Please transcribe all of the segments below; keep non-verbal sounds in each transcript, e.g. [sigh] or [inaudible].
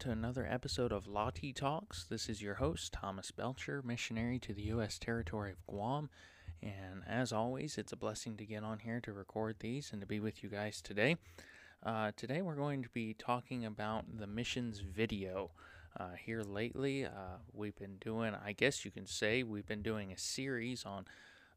to another episode of Lottie Talks. This is your host, Thomas Belcher, missionary to the U.S. territory of Guam. And as always, it's a blessing to get on here to record these and to be with you guys today. Uh, today, we're going to be talking about the missions video. Uh, here lately, uh, we've been doing, I guess you can say, we've been doing a series on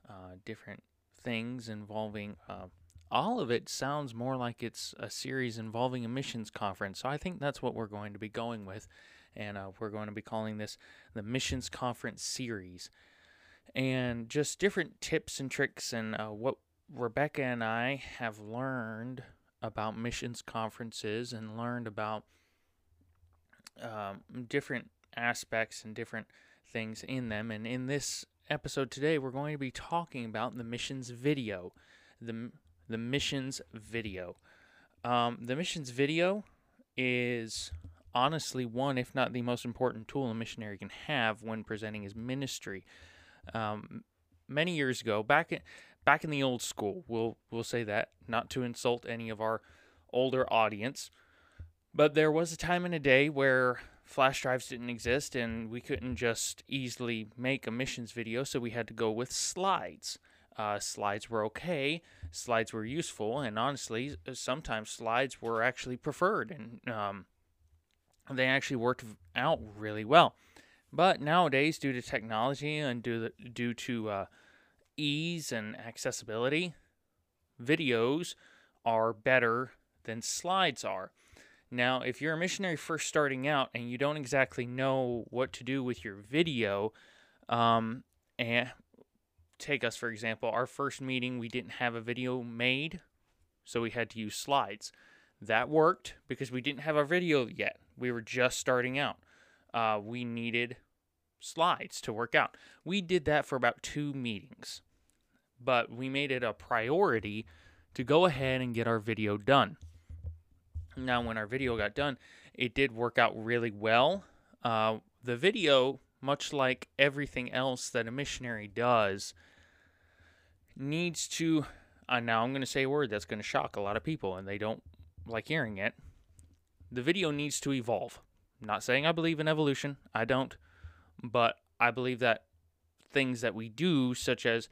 uh, different things involving uh, all of it sounds more like it's a series involving a missions conference. So I think that's what we're going to be going with. And uh, we're going to be calling this the Missions Conference Series. And just different tips and tricks and uh, what Rebecca and I have learned about missions conferences and learned about um, different aspects and different things in them. And in this episode today, we're going to be talking about the missions video. The the missions video. Um, the missions video is honestly one, if not the most important tool a missionary can have when presenting his ministry. Um, many years ago, back in back in the old school, we'll we'll say that not to insult any of our older audience, but there was a time in a day where flash drives didn't exist and we couldn't just easily make a missions video, so we had to go with slides. Uh, slides were okay, slides were useful, and honestly, sometimes slides were actually preferred, and um, they actually worked out really well. But nowadays, due to technology and due, to, due to uh, ease and accessibility, videos are better than slides are. Now, if you're a missionary first starting out and you don't exactly know what to do with your video, um, and take us for example, our first meeting we didn't have a video made, so we had to use slides. That worked because we didn't have our video yet. We were just starting out. Uh, we needed slides to work out. We did that for about two meetings, but we made it a priority to go ahead and get our video done. Now, when our video got done, it did work out really well. Uh, the video, much like everything else that a missionary does, needs to. Uh, now I'm going to say a word that's going to shock a lot of people, and they don't like hearing it. The video needs to evolve. I'm not saying I believe in evolution. I don't, but I believe that things that we do, such as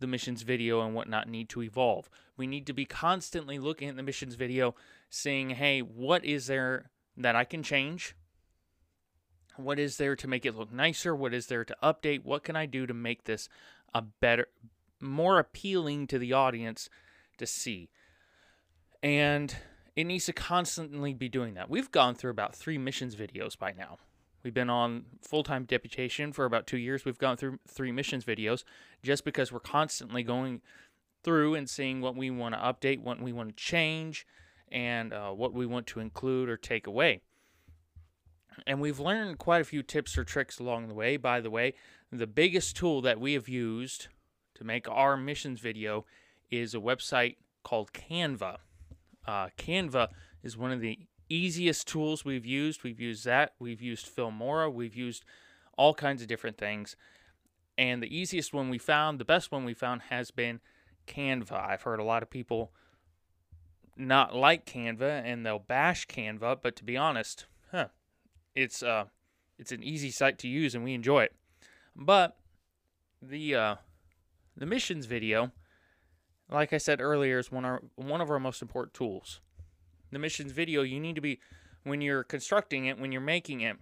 the missions video and whatnot, need to evolve. We need to be constantly looking at the missions video, saying, "Hey, what is there that I can change? What is there to make it look nicer? What is there to update? What can I do to make this a better more appealing to the audience to see. And it needs to constantly be doing that. We've gone through about three missions videos by now. We've been on full time deputation for about two years. We've gone through three missions videos just because we're constantly going through and seeing what we want to update, what we want to change, and uh, what we want to include or take away. And we've learned quite a few tips or tricks along the way. By the way, the biggest tool that we have used to make our missions video is a website called Canva. Uh, Canva is one of the easiest tools we've used. We've used that. We've used Filmora. We've used all kinds of different things. And the easiest one we found, the best one we found, has been Canva. I've heard a lot of people not like Canva and they'll bash Canva, but to be honest, it's uh, it's an easy site to use and we enjoy it. But the uh, the missions video, like I said earlier, is one, our, one of our most important tools. The missions video, you need to be, when you're constructing it, when you're making it,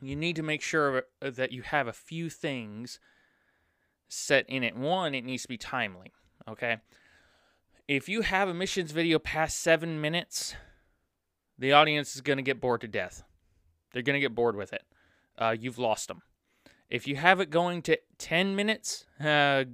you need to make sure that you have a few things set in it. One, it needs to be timely, okay? If you have a missions video past seven minutes, the audience is going to get bored to death. They're going to get bored with it. Uh, you've lost them. If you have it going to 10 minutes, uh,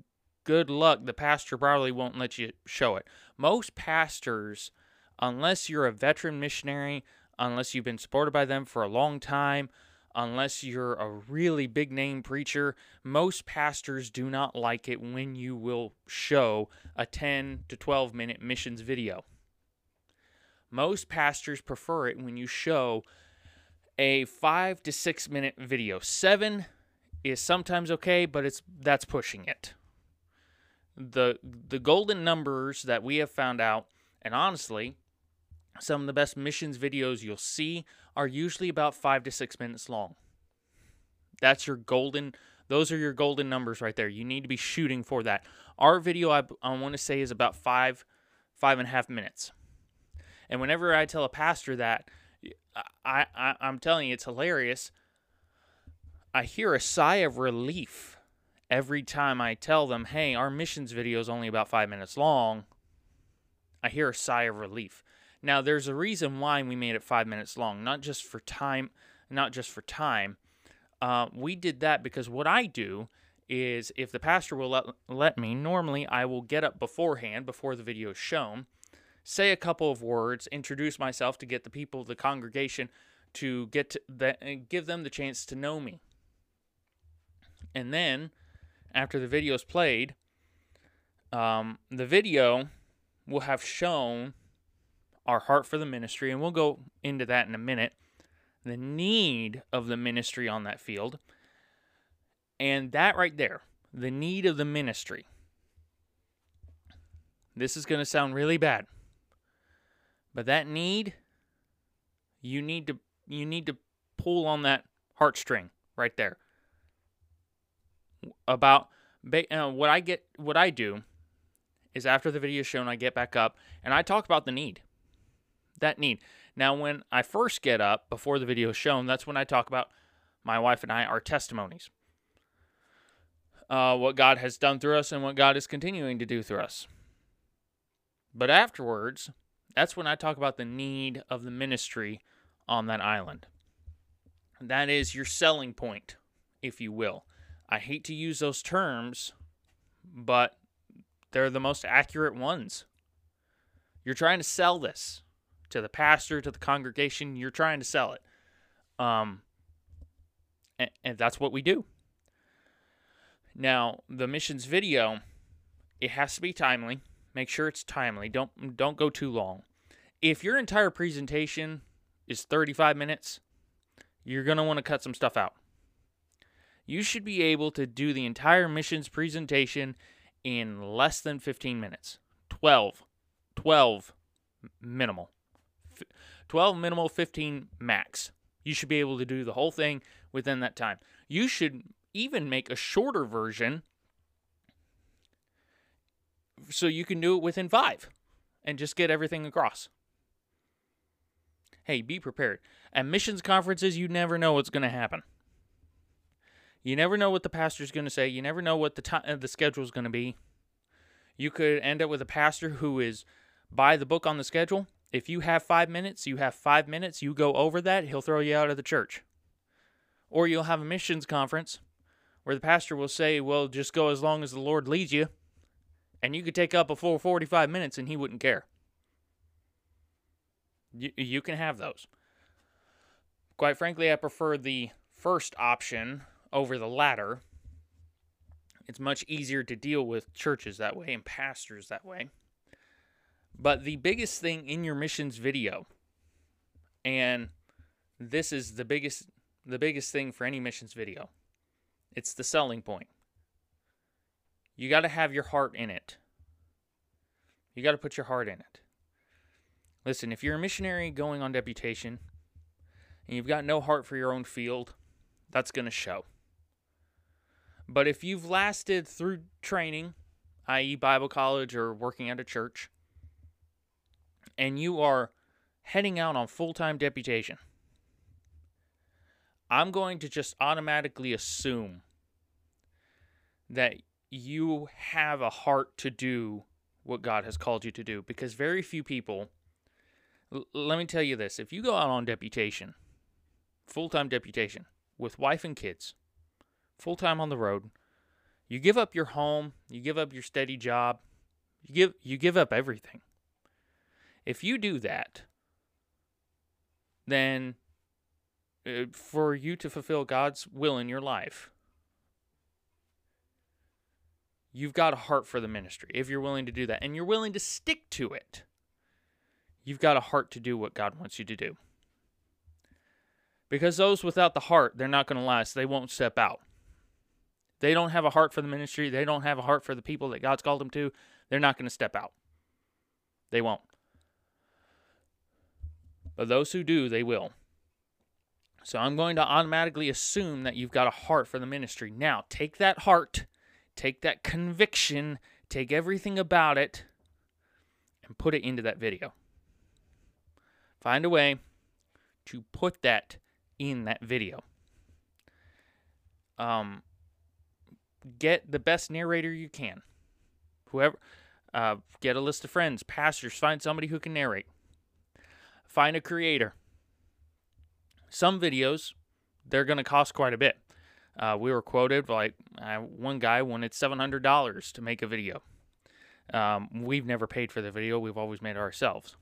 good luck. The pastor probably won't let you show it. Most pastors, unless you're a veteran missionary, unless you've been supported by them for a long time, unless you're a really big name preacher, most pastors do not like it when you will show a 10 to 12 minute missions video. Most pastors prefer it when you show a 5 to 6 minute video. 7 is sometimes okay, but it's that's pushing it. The the golden numbers that we have found out, and honestly, some of the best missions videos you'll see are usually about five to six minutes long. That's your golden, those are your golden numbers right there. You need to be shooting for that. Our video, I, I want to say, is about five, five and a half minutes. And whenever I tell a pastor that, I, I I'm telling you, it's hilarious. I hear a sigh of relief every time I tell them, hey, our missions video is only about five minutes long. I hear a sigh of relief. Now, there's a reason why we made it five minutes long, not just for time, not just for time. Uh, we did that because what I do is if the pastor will let, let me, normally I will get up beforehand, before the video is shown, say a couple of words, introduce myself to get the people, the congregation, to get to the, give them the chance to know me. And then, after the video is played, um, the video will have shown our heart for the ministry, and we'll go into that in a minute, the need of the ministry on that field. And that right there, the need of the ministry. This is going to sound really bad. But that need you need to you need to pull on that heartstring right there. About uh, what I get what I do is after the video is shown I get back up and I talk about the need that need. Now, when I first get up before the video is shown, that's when I talk about my wife and I, our testimonies. Uh, what God has done through us and what God is continuing to do through us. But afterwards, that's when I talk about the need of the ministry on that island. That is your selling point, if you will. I hate to use those terms, but they're the most accurate ones. You're trying to sell this to the pastor, to the congregation. You're trying to sell it. Um, and, and that's what we do. Now, the missions video, it has to be timely. Make sure it's timely. Don't don't go too long. If your entire presentation is 35 minutes, you're going to want to cut some stuff out. You should be able to do the entire missions presentation in less than 15 minutes. 12. 12 minimal. 12 minimal, 15 max. You should be able to do the whole thing within that time. You should even make a shorter version so you can do it within five and just get everything across. Hey, be prepared. At missions conferences, you never know what's going to happen. You never know what the pastor's going to say. You never know what the time, uh, the schedule is going to be. You could end up with a pastor who is by the book on the schedule if you have five minutes, you have five minutes, you go over that, he'll throw you out of the church. Or you'll have a missions conference where the pastor will say, Well, just go as long as the Lord leads you. And you could take up a full 45 minutes and he wouldn't care. You, you can have those. Quite frankly, I prefer the first option over the latter. It's much easier to deal with churches that way and pastors that way. But the biggest thing in your missions video, and this is the biggest the biggest thing for any missions video. It's the selling point. You got to have your heart in it. You got to put your heart in it. Listen, if you're a missionary going on deputation and you've got no heart for your own field, that's going to show. But if you've lasted through training, i.e., Bible college or working at a church, and you are heading out on full time deputation, I'm going to just automatically assume that you have a heart to do what God has called you to do because very few people, l- let me tell you this if you go out on deputation, full time deputation, with wife and kids, full time on the road, you give up your home, you give up your steady job, you give you give up everything. If you do that, then uh, for you to fulfill God's will in your life, you've got a heart for the ministry if you're willing to do that and you're willing to stick to it. You've got a heart to do what God wants you to do. Because those without the heart, they're not going to last. They won't step out. They don't have a heart for the ministry. They don't have a heart for the people that God's called them to. They're not going to step out. They won't. but those who do, they will. So I'm going to automatically assume that you've got a heart for the ministry. Now, take that heart, take that conviction, take everything about it, and put it into that video. Find a way to put that in that video. Um, get the best narrator you can. Whoever, uh, get a list of friends, pastors, find somebody who can narrate. Find a creator. Some videos, they're going to cost quite a bit. Uh, we were quoted like uh, one guy wanted $700 to make a video. Um, we've never paid for the video, we've always made it ourselves.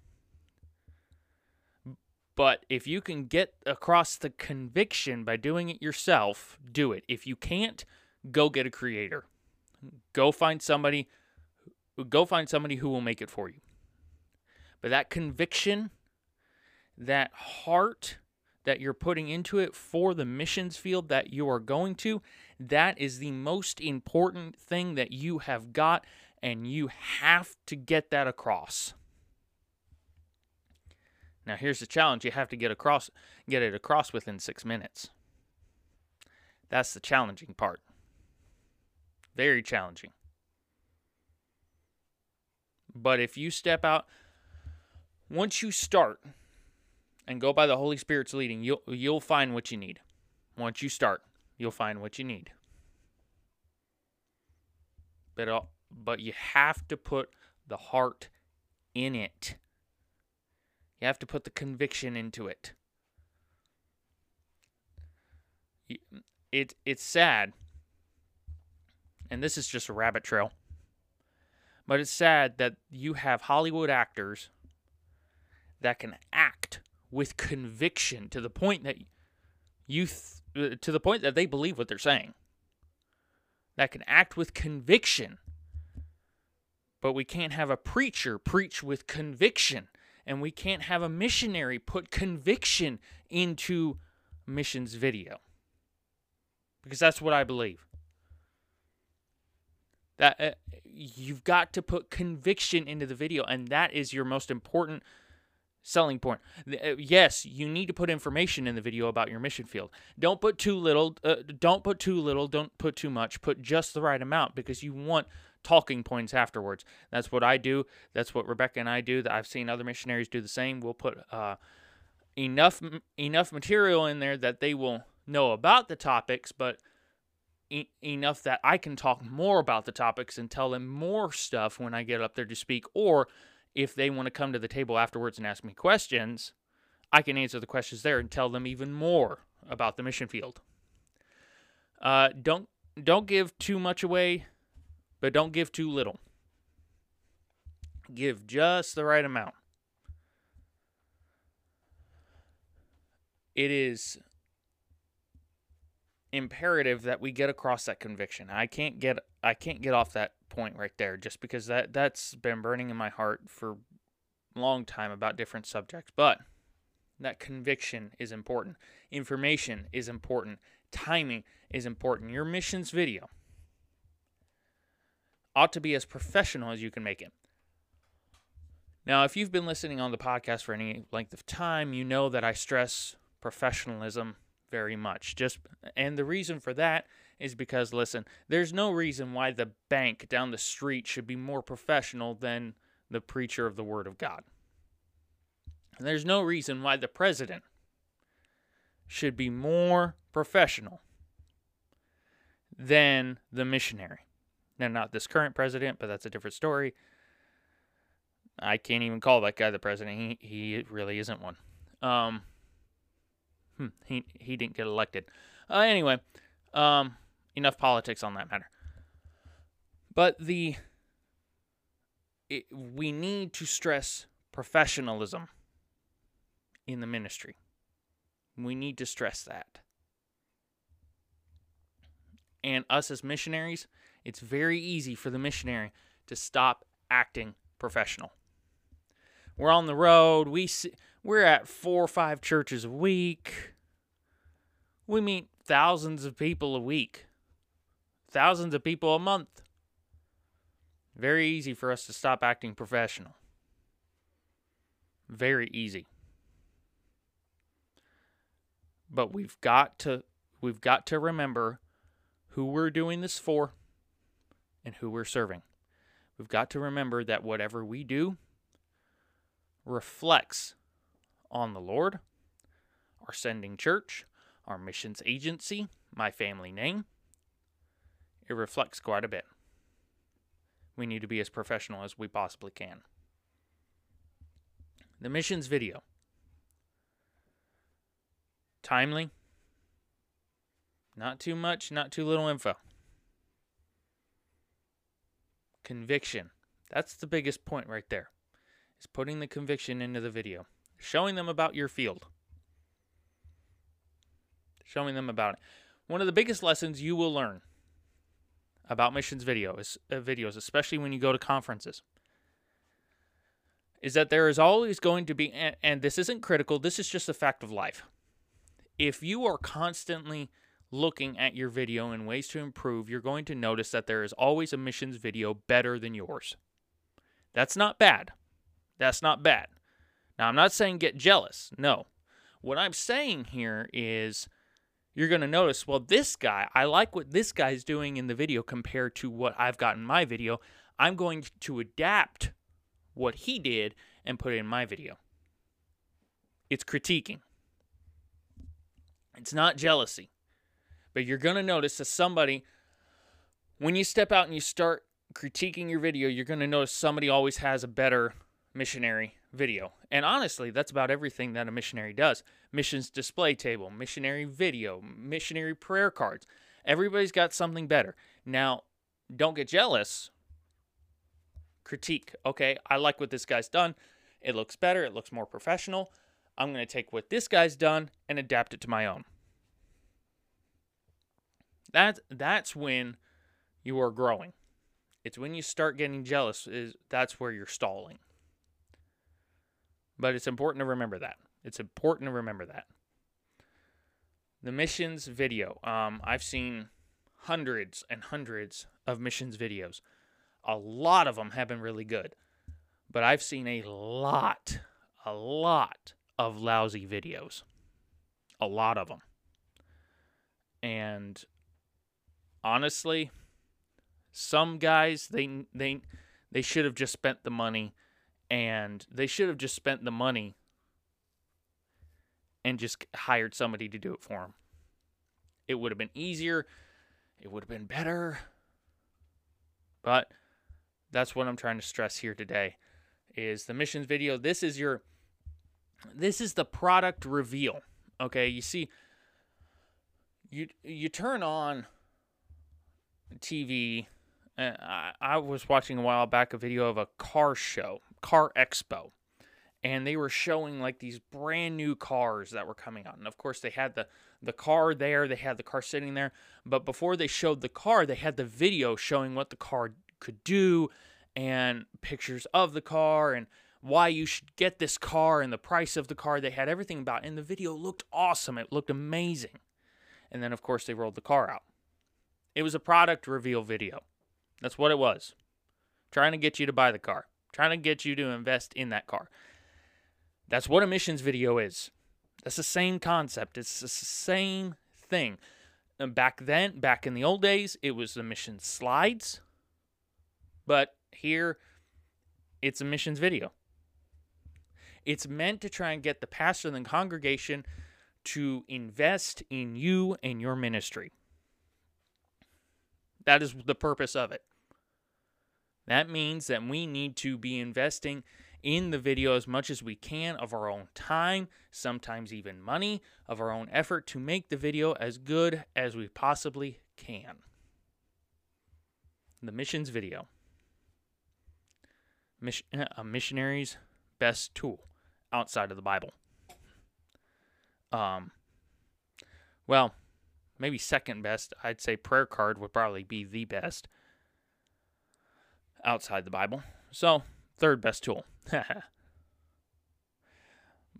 But if you can get across the conviction by doing it yourself, do it. If you can't, go get a creator. Go find somebody go find somebody who will make it for you. But that conviction, that heart that you're putting into it for the missions field that you are going to, that is the most important thing that you have got and you have to get that across. Now here's the challenge, you have to get across get it across within 6 minutes. That's the challenging part. Very challenging. But if you step out once you start and go by the Holy Spirit's leading, you'll you'll find what you need. Once you start, you'll find what you need. But uh, but you have to put the heart in it. You have to put the conviction into it. It it's sad. And this is just a rabbit trail. But it's sad that you have Hollywood actors that can act with conviction to the point that you th- uh, to the point that they believe what they're saying. That can act with conviction. But we can't have a preacher preach with conviction and we can't have a missionary put conviction into missions video. Because that's what I believe. That uh, you've got to put conviction into the video and that is your most important selling point. Uh, yes, you need to put information in the video about your mission field. Don't put too little, uh, don't put too little, don't put too much. Put just the right amount because you want talking points afterwards. That's what I do. That's what Rebecca and I do. That I've seen other missionaries do the same. We'll put uh, enough enough material in there that they will know about the topics, but e- enough that I can talk more about the topics and tell them more stuff when I get up there to speak, or if they want to come to the table afterwards and ask me questions, I can answer the questions there and tell them even more about the mission field. Uh, don't don't give too much away, but don't give too little. Give just the right amount. It is imperative that we get across that conviction. I can't get I can't get off that point right there just because that that's been burning in my heart for a long time about different subjects. But that conviction is important. Information is important. Timing is important. Your missions video ought to be as professional as you can make it. Now, if you've been listening on the podcast for any length of time, you know that I stress professionalism very much. Just and the reason for that is because listen, there's no reason why the bank down the street should be more professional than the preacher of the word of God. And there's no reason why the president should be more professional than the missionary. Now, not this current president, but that's a different story. I can't even call that guy the president. He he really isn't one. Um, hmm, he he didn't get elected. Uh, anyway, um, enough politics on that matter. But the it, we need to stress professionalism in the ministry. We need to stress that. And us as missionaries, it's very easy for the missionary to stop acting professional. We're on the road. We see, we're at four or five churches a week. We meet thousands of people a week, thousands of people a month. Very easy for us to stop acting professional. Very easy. but we've got to we've got to remember who we're doing this for and who we're serving. We've got to remember that whatever we do reflects on the Lord, our sending church, our missions agency, my family name. It reflects quite a bit. We need to be as professional as we possibly can. The missions video. Timely. Not too much, not too little info. Conviction. That's the biggest point right there. Is putting the conviction into the video. Showing them about your field. Showing them about it. One of the biggest lessons you will learn about missions video is, uh, videos, especially when you go to conferences, is that there is always going to be, and, and this isn't critical, this is just a fact of life. If you are constantly looking at your video and ways to improve, you're going to notice that there is always a missions video better than yours. That's not bad. That's not bad. Now, I'm not saying get jealous. No. What I'm saying here is you're going to notice, well, this guy, I like what this guy's doing in the video compared to what I've got in my video. I'm going to adapt what he did and put it in my video. It's critiquing. It's not jealousy. But you're going to notice that somebody, when you step out and you start critiquing your video, you're going to notice somebody always has a better missionary video. And honestly, that's about everything that a missionary does missions display table, missionary video, missionary prayer cards. Everybody's got something better. Now, don't get jealous. Critique. Okay, I like what this guy's done. It looks better, it looks more professional. I'm going to take what this guy's done and adapt it to my own. That that's when you are growing. It's when you start getting jealous is that's where you're stalling. But it's important to remember that. It's important to remember that. The missions video. Um, I've seen hundreds and hundreds of missions videos. A lot of them have been really good. But I've seen a lot, a lot of lousy videos. A lot of them. And honestly, some guys they they they should have just spent the money and they should have just spent the money and just hired somebody to do it for them. It would have been easier, it would have been better. But that's what I'm trying to stress here today is the missions video. This is your this is the product reveal. Okay, you see you you turn on TV I, I was watching a while back a video of a car show car expo and they were showing like these brand new cars that were coming out and of course they had the the car there they had the car sitting there but before they showed the car they had the video showing what the car could do and pictures of the car and why you should get this car and the price of the car they had everything about it. and the video looked awesome it looked amazing. And then of course they rolled the car out. It was a product reveal video. That's what it was. Trying to get you to buy the car trying to get you to invest in that car. That's what a missions video is. That's the same concept. It's the same thing. And back then, back in the old days, it was the mission slides. But here, it's a missions video. It's meant to try and get the pastor and the congregation to invest in you and your ministry. That is the purpose of it. That means that we need to be investing in the video as much as we can of our own time, sometimes even money, of our own effort to make the video as good as we possibly can. The missions video. a missionary's best tool outside of the Bible. Um, well, maybe second best. I'd say prayer card would probably be the best outside the Bible. So, third best tool. [laughs]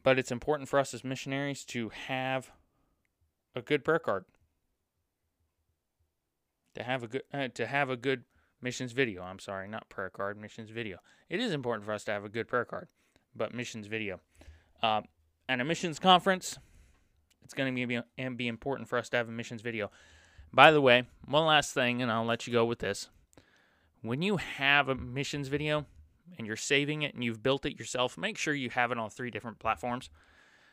but it's important for us as missionaries to have a good prayer card. To have a good uh, to have a good missions video. I'm sorry, not prayer card, missions video. It is important for us to have a good prayer card, but missions video. Uh, at a missions conference, it's going to be, be important for us to have a missions video. By the way, one last thing, and I'll let you go with this. When you have a missions video and you're saving it and you've built it yourself, make sure you have it on three different platforms.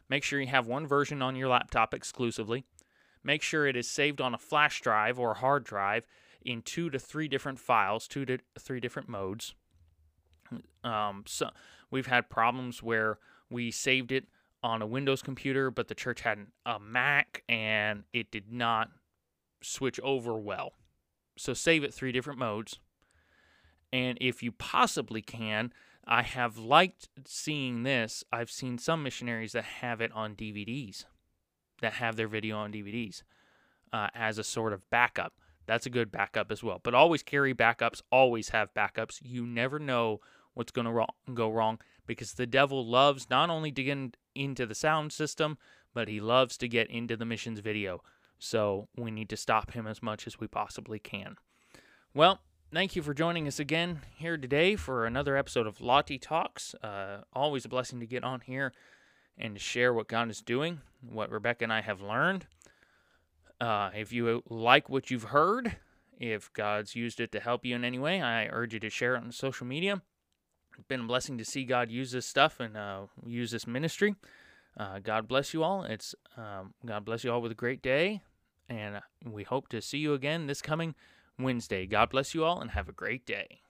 Make sure you have one version on your laptop exclusively. Make sure it is saved on a flash drive or a hard drive in two to three different files, two to three different modes. Um, so we've had problems where we saved it on a Windows computer, but the church had a Mac and it did not switch over well. So save it three different modes. And if you possibly can, I have liked seeing this. I've seen some missionaries that have it on DVDs, that have their video on DVDs uh, as a sort of backup. That's a good backup as well. But always carry backups, always have backups. You never know what's going to go wrong because the devil loves not only to get into the sound system, but he loves to get into the missions video. So we need to stop him as much as we possibly can. Well, thank you for joining us again here today for another episode of Lottie Talks. Uh, always a blessing to get on here and to share what God is doing, what Rebecca and I have learned. Uh, if you like what you've heard, if God's used it to help you in any way, I urge you to share it on social media. It's been a blessing to see God use this stuff and uh, use this ministry. Uh, God bless you all. It's um, God bless you all with a great day, and we hope to see you again this coming Wednesday. God bless you all and have a great day.